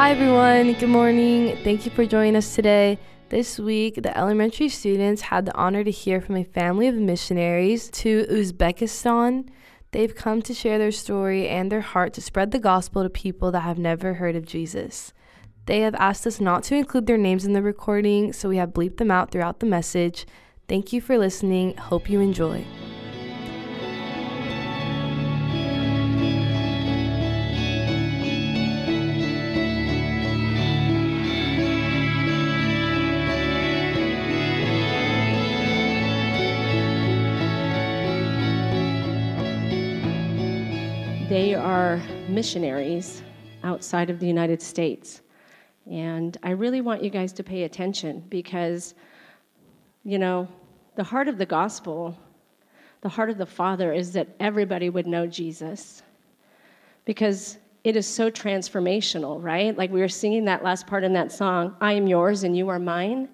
Hi, everyone. Good morning. Thank you for joining us today. This week, the elementary students had the honor to hear from a family of missionaries to Uzbekistan. They've come to share their story and their heart to spread the gospel to people that have never heard of Jesus. They have asked us not to include their names in the recording, so we have bleeped them out throughout the message. Thank you for listening. Hope you enjoy. They are missionaries outside of the United States. And I really want you guys to pay attention because, you know, the heart of the gospel, the heart of the Father is that everybody would know Jesus. Because it is so transformational, right? Like we were singing that last part in that song, I am yours and you are mine.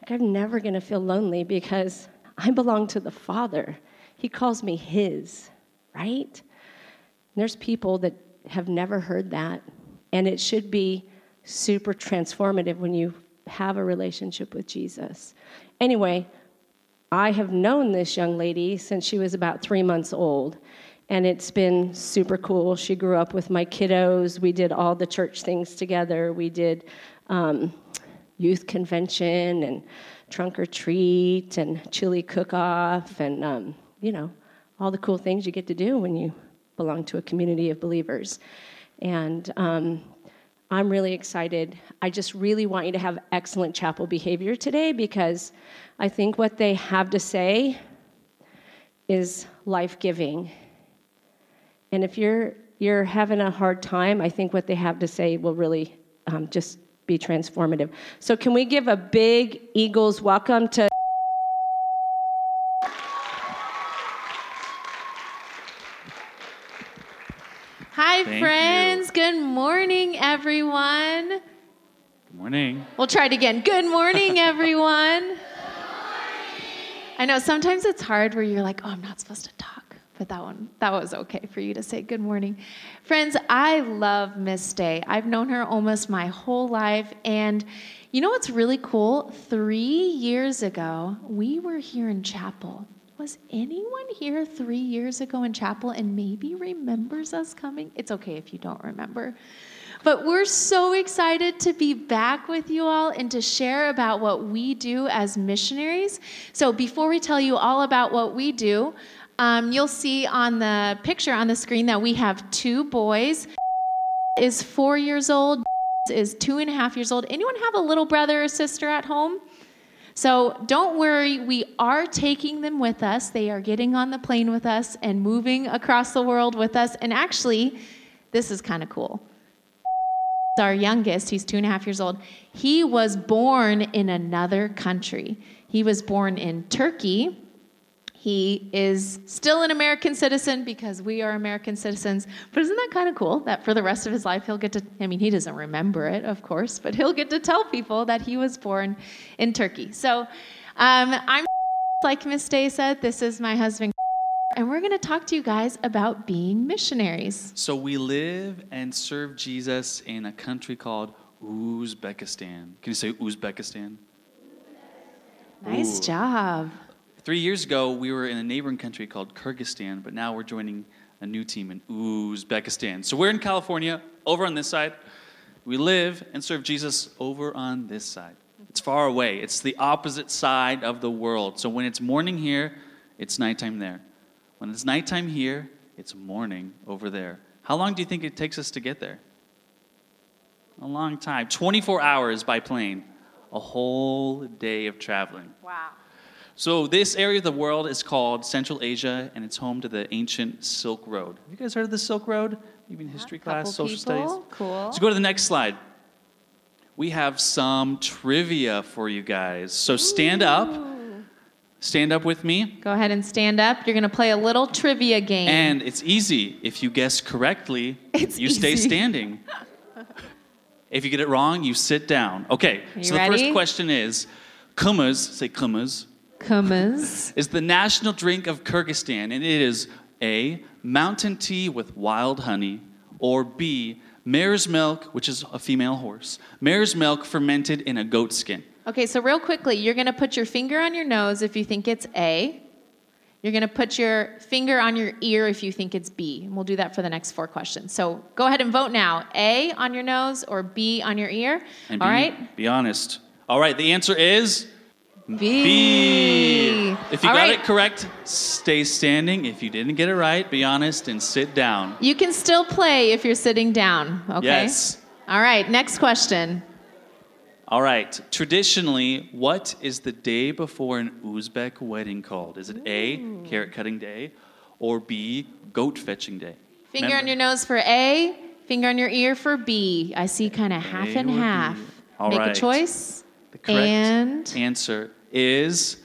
Like I'm never going to feel lonely because I belong to the Father. He calls me his, right? There's people that have never heard that, and it should be super transformative when you have a relationship with Jesus. Anyway, I have known this young lady since she was about three months old, and it's been super cool. She grew up with my kiddos. We did all the church things together. We did um, youth convention and trunk or treat and chili cook off, and um, you know, all the cool things you get to do when you belong to a community of believers. And um, I'm really excited. I just really want you to have excellent chapel behavior today because I think what they have to say is life giving. And if you're you're having a hard time, I think what they have to say will really um, just be transformative. So, can we give a big Eagles welcome to? Hi, Thank friends. Good morning, everyone. Good morning. We'll try it again. Good morning, everyone. Good morning. I know sometimes it's hard where you're like, oh, I'm not supposed to talk, but that one, that was okay for you to say good morning. Friends, I love Miss Day. I've known her almost my whole life. And you know what's really cool? Three years ago, we were here in chapel. Was anyone here three years ago in chapel and maybe remembers us coming? It's okay if you don't remember. But we're so excited to be back with you all and to share about what we do as missionaries. So, before we tell you all about what we do, um, you'll see on the picture on the screen that we have two boys. Is four years old, is two and a half years old. Anyone have a little brother or sister at home? So don't worry, we are taking them with us. They are getting on the plane with us and moving across the world with us. And actually, this is kind of cool. Our youngest, he's two and a half years old, he was born in another country. He was born in Turkey. He is still an American citizen because we are American citizens. But isn't that kind of cool that for the rest of his life he'll get to, I mean, he doesn't remember it, of course, but he'll get to tell people that he was born in Turkey. So um, I'm, like Miss Day said, this is my husband, and we're going to talk to you guys about being missionaries. So we live and serve Jesus in a country called Uzbekistan. Can you say Uzbekistan? Nice Ooh. job. Three years ago, we were in a neighboring country called Kyrgyzstan, but now we're joining a new team in Uzbekistan. So we're in California, over on this side. We live and serve Jesus over on this side. It's far away. It's the opposite side of the world. So when it's morning here, it's nighttime there. When it's nighttime here, it's morning over there. How long do you think it takes us to get there? A long time. 24 hours by plane. A whole day of traveling. Wow. So, this area of the world is called Central Asia, and it's home to the ancient Silk Road. Have you guys heard of the Silk Road? Maybe in history class, social people. studies? Cool. Let's go to the next slide. We have some trivia for you guys. So, stand up. Stand up with me. Go ahead and stand up. You're going to play a little trivia game. And it's easy. If you guess correctly, It's you stay standing. if you get it wrong, you sit down. Okay, you so the first question is Kumaz, say Kumaz, Kumas. is the national drink of Kyrgyzstan, and it is A, mountain tea with wild honey, or B, mare's milk, which is a female horse, mare's milk fermented in a goat skin. Okay, so real quickly, you're going to put your finger on your nose if you think it's A. You're going to put your finger on your ear if you think it's B. And we'll do that for the next four questions. So go ahead and vote now. A on your nose or B on your ear. And All be, right? Be honest. All right, the answer is B. B. If you All got right. it correct, stay standing. If you didn't get it right, be honest and sit down. You can still play if you're sitting down, okay? Yes. All right, next question. All right. Traditionally, what is the day before an Uzbek wedding called? Is it A, carrot cutting day, or B, goat fetching day? Finger Remember- on your nose for A, finger on your ear for B. I see kind of half and half. All Make right. a choice. The correct And answer is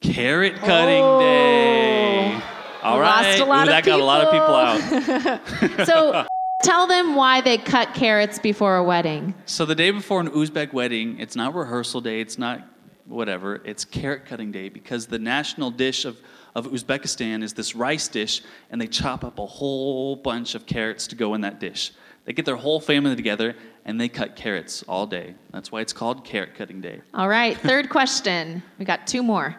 carrot oh. cutting Oh. day. All right. lost a lot Ooh, that got a lot of people out. so tell them why they cut carrots before a wedding. So the day before an Uzbek wedding, it's not rehearsal day, it's not whatever, it's carrot cutting day because the national dish of, of Uzbekistan is this rice dish, and they chop up a whole bunch of carrots to go in that dish. They get their whole family together and they cut carrots all day. That's why it's called carrot cutting day. All right, third question. We got two more.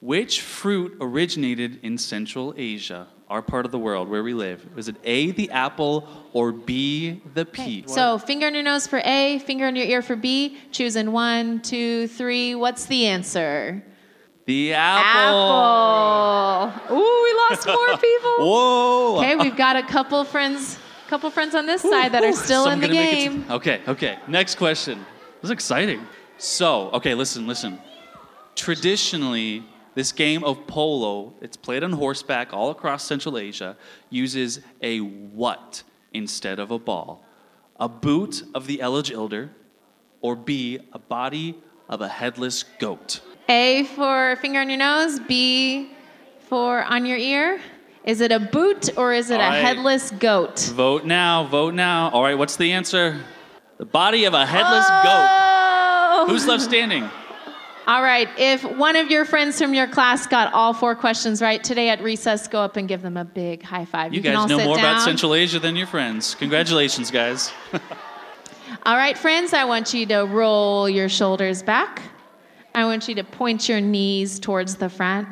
Which fruit originated in Central Asia, our part of the world where we live? Was it A, the apple, or B, the peach? So finger on your nose for A, finger on your ear for B. Choosing one, two, three. What's the answer? the apple. Apple. Ooh, we lost more people. Whoa! Okay, we've got a couple friends, couple friends on this side that are still in the gonna make it game. okay, okay. Next question. This is exciting. So, okay, listen, listen. Traditionally, this game of polo, it's played on horseback all across Central Asia, uses a what instead of a ball? A boot of the Elage Ilder, or B, a body of a headless goat? A for finger on your nose, B for on your ear. Is it a boot or is it All a right. headless goat? Vote now, vote now. All right, what's the answer? The body of a headless goat. Oh! Who's left standing? All right, if one of your friends from your class got all four questions right today at recess, go up and give them a big high five. You can guys know more down. about Central Asia than your friends. Congratulations, guys. All right, friends, I want you to roll your shoulders back. I want you to point your knees towards the front.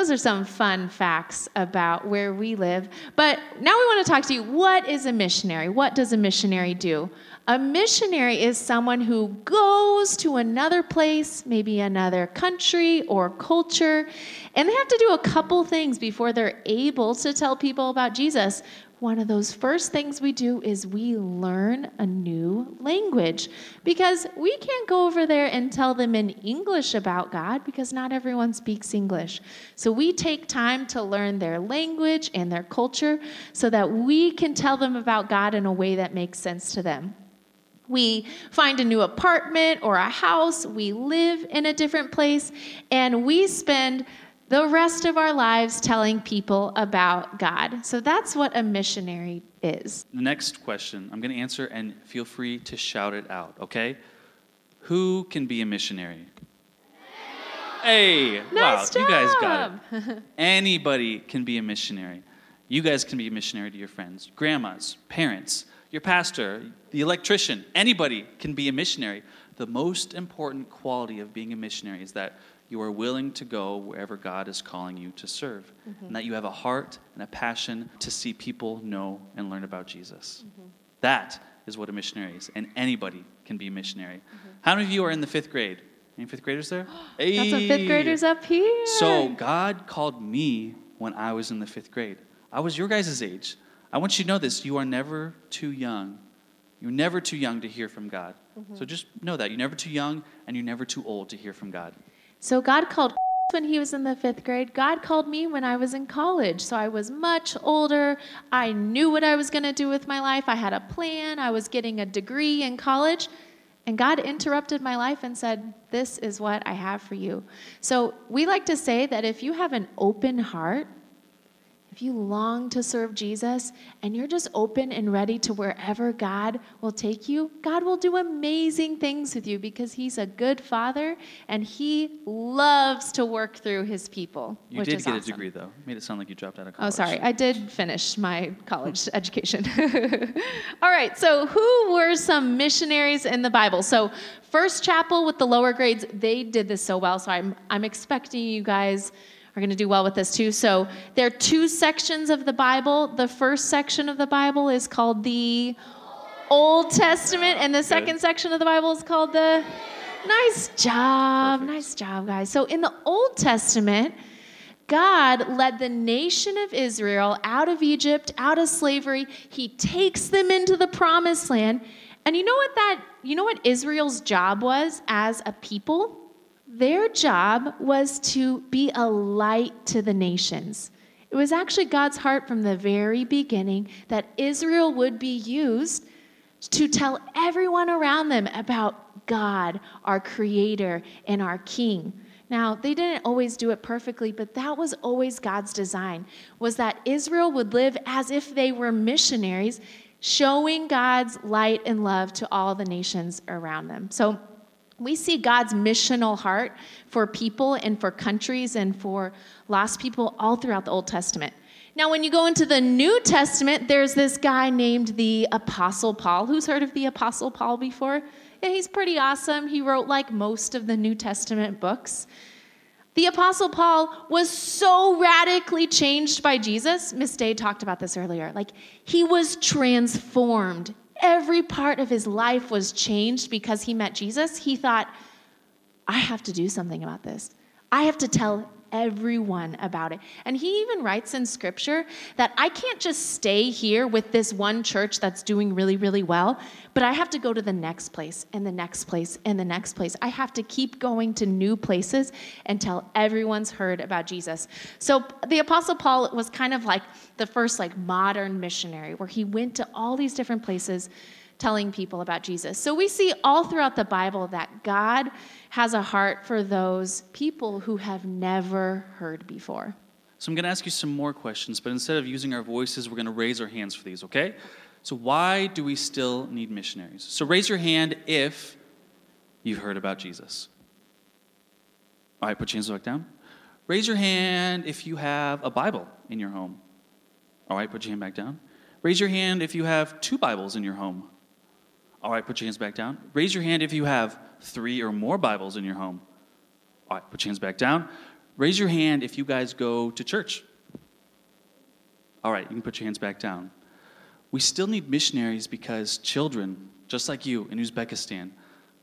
Those are some fun facts about where we live. But now we want to talk to you. What is a missionary? What does a missionary do? A missionary is someone who goes to another place, maybe another country or culture, and they have to do a couple things before they're able to tell people about Jesus. One of those first things we do is we learn a new language because we can't go over there and tell them in English about God because not everyone speaks English. So we take time to learn their language and their culture so that we can tell them about God in a way that makes sense to them. We find a new apartment or a house, we live in a different place, and we spend the rest of our lives telling people about God. So that's what a missionary is. The next question I'm going to answer, and feel free to shout it out, okay? Who can be a missionary? Hey, Nice wow, you guys got it. Anybody can be a missionary. You guys can be a missionary to your friends, grandmas, parents, your pastor, the electrician. Anybody can be a missionary. The most important quality of being a missionary is that you are willing to go wherever God is calling you to serve, mm-hmm. and that you have a heart and a passion to see people know and learn about Jesus. Mm-hmm. That is what a missionary is, and anybody can be a missionary. Mm-hmm. How many of you are in the fifth grade? Any fifth graders there? Got some fifth graders up here. So God called me when I was in the fifth grade. I was your guys' age. I want you to know this. You are never too young. You're never too young to hear from God. So just know that. You're never too young and you're never too old to hear from God. So God called when he was in the fifth grade. God called me when I was in college. So I was much older. I knew what I was going to do with my life. I had a plan. I was getting a degree in college. And God interrupted my life and said, This is what I have for you. So we like to say that if you have an open heart if you long to serve Jesus and you're just open and ready to wherever God will take you, God will do amazing things with you because He's a good Father and He loves to work through His people. You did get a degree, though. Made it sound like you dropped out of college. Oh, sorry. I did finish my college education. All right. So, who were some missionaries in the Bible? So, First Chapel with the lower grades, they did this so well. So, I'm, I'm expecting you guys are going to do well with this too. So, there are two sections of the Bible. The first section of the Bible is called the Old Testament, and the second section of the Bible is called the. Nice job. Nice job, guys. So, in the Old Testament, God led the nation of Israel out of Egypt, out of slavery. He takes them into the promised land. And you know what that you know what Israel's job was as a people? Their job was to be a light to the nations. It was actually God's heart from the very beginning that Israel would be used to tell everyone around them about God, our creator and our king. Now, they didn't always do it perfectly, but that was always God's design. Was that Israel would live as if they were missionaries, showing God's light and love to all the nations around them. So, we see God's missional heart for people and for countries and for lost people all throughout the Old Testament. Now, when you go into the New Testament, there's this guy named the Apostle Paul. Who's heard of the Apostle Paul before? Yeah, he's pretty awesome. He wrote like most of the New Testament books. The Apostle Paul was so radically changed by Jesus. Miss Day talked about this earlier. Like, he was transformed. Every part of his life was changed because he met Jesus. He thought, I have to do something about this. I have to tell everyone about it. And he even writes in scripture that I can't just stay here with this one church that's doing really, really well, but I have to go to the next place and the next place and the next place. I have to keep going to new places until everyone's heard about Jesus. So the Apostle Paul was kind of like the first like modern missionary where he went to all these different places telling people about Jesus. So we see all throughout the Bible that God has a heart for those people who have never heard before. So I'm going to ask you some more questions, but instead of using our voices, we're going to raise our hands for these, okay? So, why do we still need missionaries? So, raise your hand if you've heard about Jesus. All right, put your hands back down. Raise your hand if you have a Bible in your home. All right, put your hand back down. Raise your hand if you have two Bibles in your home. All right, put your hands back down. Raise your hand if you have three or more Bibles in your home. All right, put your hands back down. Raise your hand if you guys go to church. All right, you can put your hands back down. We still need missionaries because children, just like you in Uzbekistan,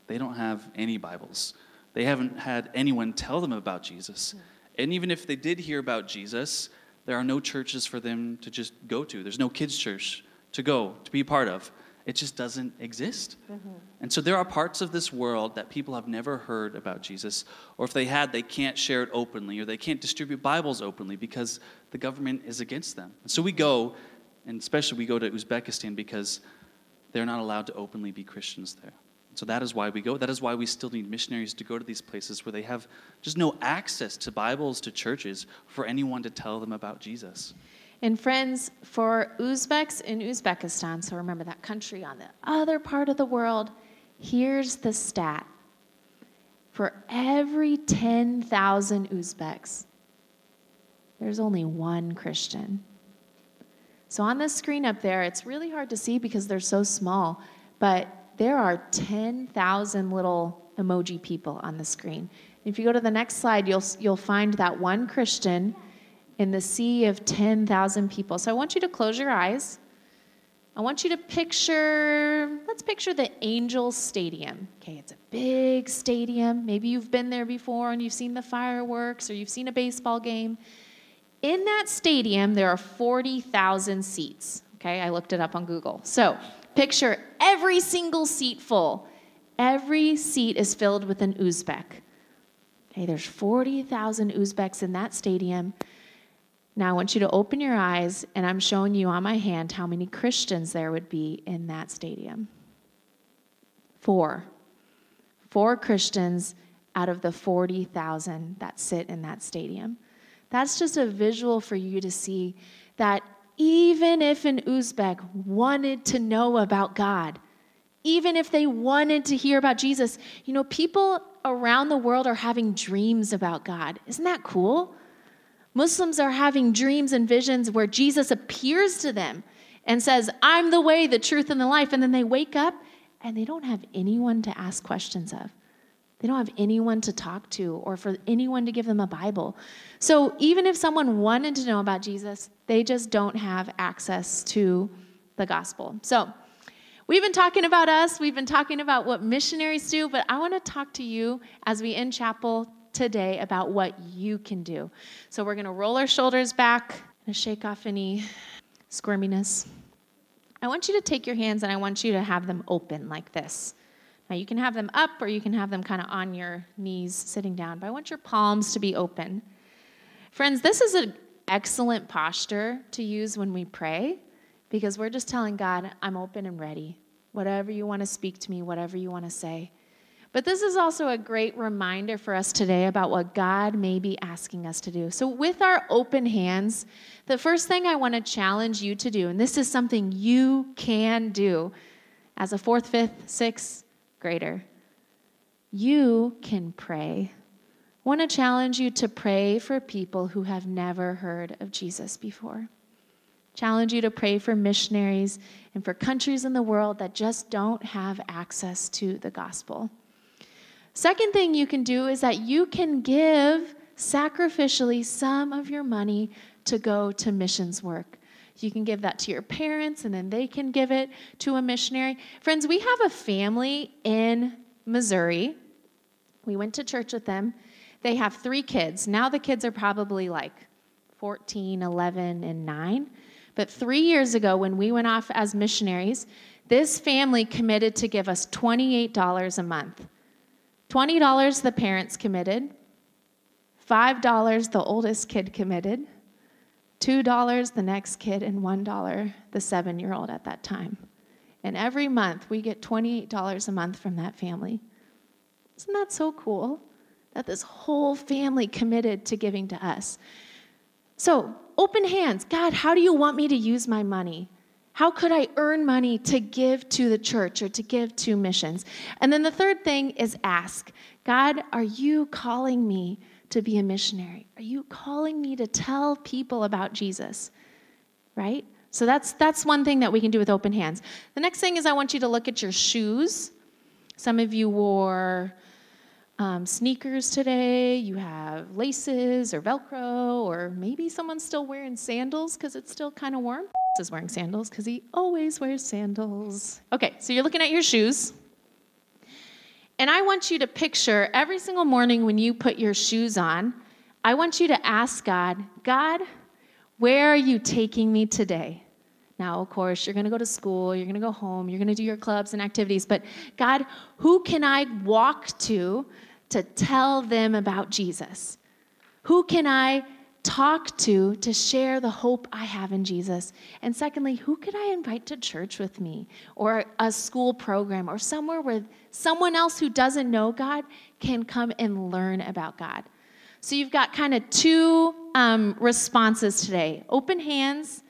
they don't have any Bibles. They haven't had anyone tell them about Jesus. And even if they did hear about Jesus, there are no churches for them to just go to. There's no kids' church to go, to be part of. It just doesn't exist. Mm-hmm. And so there are parts of this world that people have never heard about Jesus, or if they had, they can't share it openly, or they can't distribute Bibles openly because the government is against them. And so we go, and especially we go to Uzbekistan because they're not allowed to openly be Christians there. So that is why we go. That is why we still need missionaries to go to these places where they have just no access to Bibles, to churches, for anyone to tell them about Jesus. And friends, for Uzbeks in Uzbekistan, so remember that country on the other part of the world, here's the stat. For every 10,000 Uzbeks, there's only one Christian. So on the screen up there, it's really hard to see because they're so small, but there are 10,000 little emoji people on the screen. If you go to the next slide, you'll, you'll find that one Christian in the sea of 10,000 people. So I want you to close your eyes. I want you to picture, let's picture the Angel Stadium. Okay, it's a big stadium. Maybe you've been there before and you've seen the fireworks or you've seen a baseball game. In that stadium, there are 40,000 seats. Okay, I looked it up on Google. So picture every single seat full. Every seat is filled with an Uzbek. Okay, there's 40,000 Uzbeks in that stadium. Now I want you to open your eyes, and I'm showing you on my hand how many Christians there would be in that stadium. Four. Four Christians out of the 40,000 that sit in that stadium. That's just a visual for you to see that even if an Uzbek wanted to know about God, even if they wanted to hear about Jesus, you know, people around the world are having dreams about God. Isn't that cool? Muslims are having dreams and visions where Jesus appears to them and says, I'm the way, the truth, and the life. And then they wake up and they don't have anyone to ask questions of. They don't have anyone to talk to or for anyone to give them a Bible. So even if someone wanted to know about Jesus, they just don't have access to the gospel. So we've been talking about us, we've been talking about what missionaries do, but I want to talk to you as we end chapel today about what you can do. So we're going to roll our shoulders back and shake off any squirminess. I want you to take your hands and I want you to have them open like this. Now, you can have them up or you can have them kind of on your knees sitting down, but I want your palms to be open. Friends, this is an excellent posture to use when we pray because we're just telling God, I'm open and ready. Whatever you want to speak to me, whatever you want to say. But this is also a great reminder for us today about what God may be asking us to do. So, with our open hands, the first thing I want to challenge you to do, and this is something you can do as a fourth, fifth, sixth, grader, you can pray. I want to challenge you to pray for people who have never heard of Jesus before. Challenge you to pray for missionaries and for countries in the world that just don't have access to the gospel. Second thing you can do is that you can give sacrificially some of your money to go to missions work. You can give that to your parents, and then they can give it to a missionary. Friends, we have a family in Missouri. We went to church with them. They have three kids. Now the kids are probably like 14, 11, and 9. But three years ago, when we went off as missionaries, this family committed to give us $28 a month. $20 the parents committed, $5 the oldest kid committed, $2 the next kid, and $1 the seven year old at that time. And every month we get $28 a month from that family. Isn't that so cool? That this whole family committed to giving to us. So, open hands. God, how do you want me to use my money? How could I earn money to give to the church or to give to missions? And then the third thing is ask God, are you calling me to be a missionary? Are you calling me to tell people about Jesus? Right? So that's that's one thing that we can do with open hands. The next thing is I want you to look at your shoes. Some of you wore um, sneakers today. You have laces or Velcro, or maybe someone's still wearing sandals because it's still kind of warm. Is wearing sandals because he always wears sandals. Okay, so you're looking at your shoes. And I want you to picture every single morning when you put your shoes on, I want you to ask God, God, where are you taking me today? Now, of course, you're going to go to school, you're going to go home, you're going to do your clubs and activities, but God, who can I walk to to tell them about Jesus? Who can I talk to to share the hope I have in Jesus? And secondly, who could I invite to church with me or a school program or somewhere where someone else who doesn't know God can come and learn about God? So you've got kind of two um, responses today open hands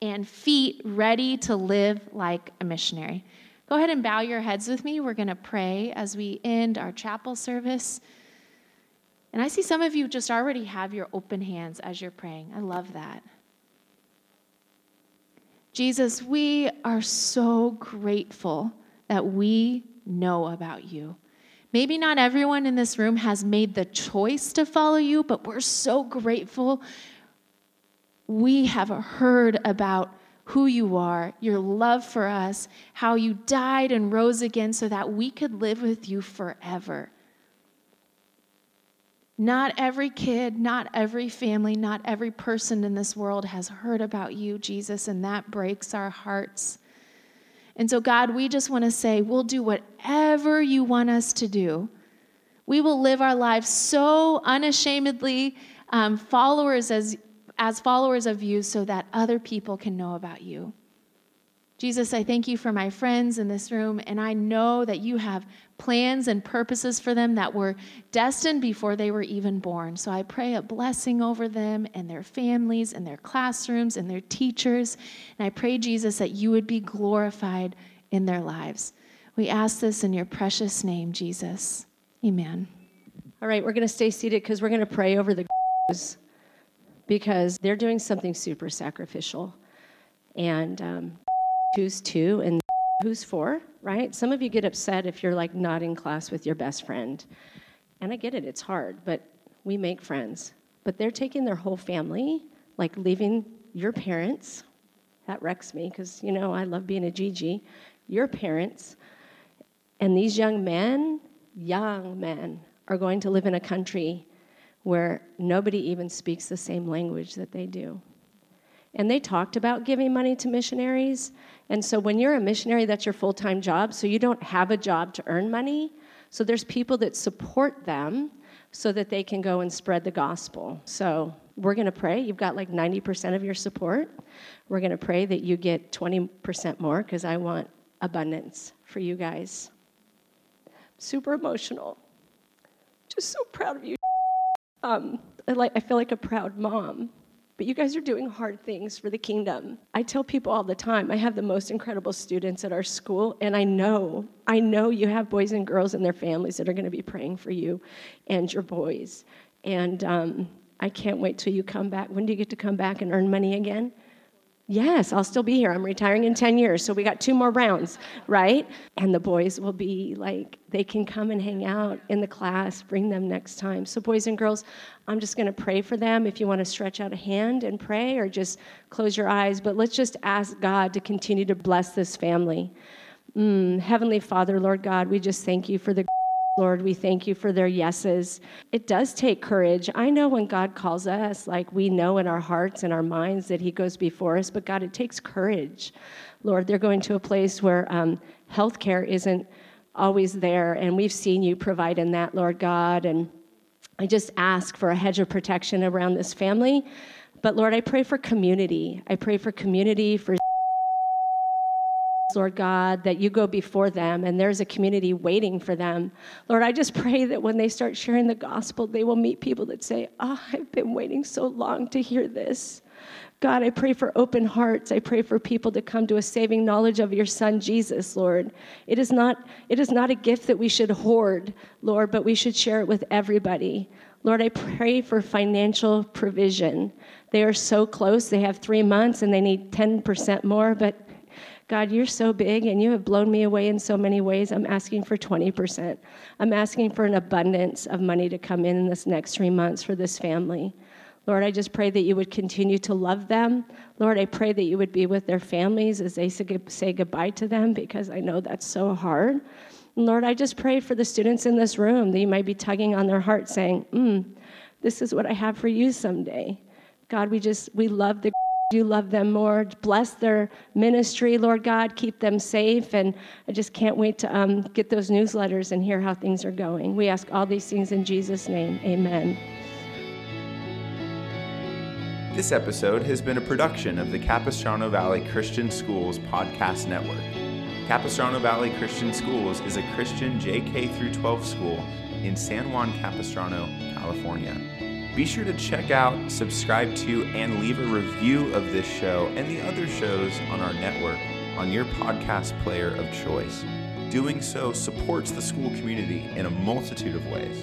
and feet ready to live like a missionary. Go ahead and bow your heads with me. We're going to pray as we end our chapel service. And I see some of you just already have your open hands as you're praying. I love that. Jesus, we are so grateful that we know about you. Maybe not everyone in this room has made the choice to follow you, but we're so grateful we have heard about who you are, your love for us, how you died and rose again so that we could live with you forever. Not every kid, not every family, not every person in this world has heard about you, Jesus, and that breaks our hearts. And so, God, we just want to say, we'll do whatever you want us to do. We will live our lives so unashamedly um, followers as, as followers of you so that other people can know about you. Jesus, I thank you for my friends in this room, and I know that you have plans and purposes for them that were destined before they were even born. So I pray a blessing over them and their families and their classrooms and their teachers. And I pray, Jesus, that you would be glorified in their lives. We ask this in your precious name, Jesus. Amen. All right, we're going to stay seated because we're going to pray over the because they're doing something super sacrificial. And um, who's two and who's four, right? Some of you get upset if you're like not in class with your best friend. And I get it, it's hard, but we make friends. But they're taking their whole family, like leaving your parents. That wrecks me because, you know, I love being a Gigi. Your parents. And these young men, young men, are going to live in a country where nobody even speaks the same language that they do. And they talked about giving money to missionaries. And so when you're a missionary, that's your full time job. So you don't have a job to earn money. So there's people that support them so that they can go and spread the gospel. So we're going to pray. You've got like 90% of your support. We're going to pray that you get 20% more because I want abundance for you guys. Super emotional. Just so proud of you. Um, I, like, I feel like a proud mom but you guys are doing hard things for the kingdom. I tell people all the time, I have the most incredible students at our school, and I know, I know you have boys and girls and their families that are going to be praying for you and your boys. And um, I can't wait till you come back. When do you get to come back and earn money again? Yes, I'll still be here. I'm retiring in 10 years, so we got two more rounds, right? And the boys will be like, they can come and hang out in the class, bring them next time. So, boys and girls, I'm just going to pray for them. If you want to stretch out a hand and pray or just close your eyes, but let's just ask God to continue to bless this family. Mm, Heavenly Father, Lord God, we just thank you for the Lord, we thank you for their yeses. It does take courage. I know when God calls us, like we know in our hearts and our minds that He goes before us, but God, it takes courage. Lord, they're going to a place where um, healthcare isn't always there, and we've seen you provide in that, Lord God. And I just ask for a hedge of protection around this family. But Lord, I pray for community. I pray for community, for Lord God, that you go before them and there's a community waiting for them. Lord, I just pray that when they start sharing the gospel, they will meet people that say, Oh, I've been waiting so long to hear this. God, I pray for open hearts. I pray for people to come to a saving knowledge of your son Jesus, Lord. It is not it is not a gift that we should hoard, Lord, but we should share it with everybody. Lord, I pray for financial provision. They are so close. They have 3 months and they need 10% more, but God, you're so big and you have blown me away in so many ways. I'm asking for 20%. I'm asking for an abundance of money to come in in this next three months for this family. Lord, I just pray that you would continue to love them. Lord, I pray that you would be with their families as they say goodbye to them because I know that's so hard. And Lord, I just pray for the students in this room that you might be tugging on their heart saying, mm, this is what I have for you someday. God, we just, we love the you love them more. Bless their ministry, Lord God. Keep them safe. And I just can't wait to um, get those newsletters and hear how things are going. We ask all these things in Jesus' name. Amen. This episode has been a production of the Capistrano Valley Christian Schools Podcast Network. Capistrano Valley Christian Schools is a Christian JK through 12 school in San Juan Capistrano, California. Be sure to check out, subscribe to, and leave a review of this show and the other shows on our network on your podcast player of choice. Doing so supports the school community in a multitude of ways.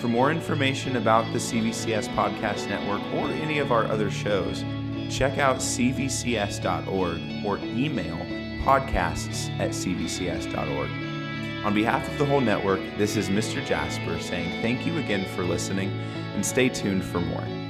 For more information about the CVCS Podcast Network or any of our other shows, check out cvcs.org or email podcasts at cvcs.org. On behalf of the whole network, this is Mr. Jasper saying thank you again for listening and stay tuned for more.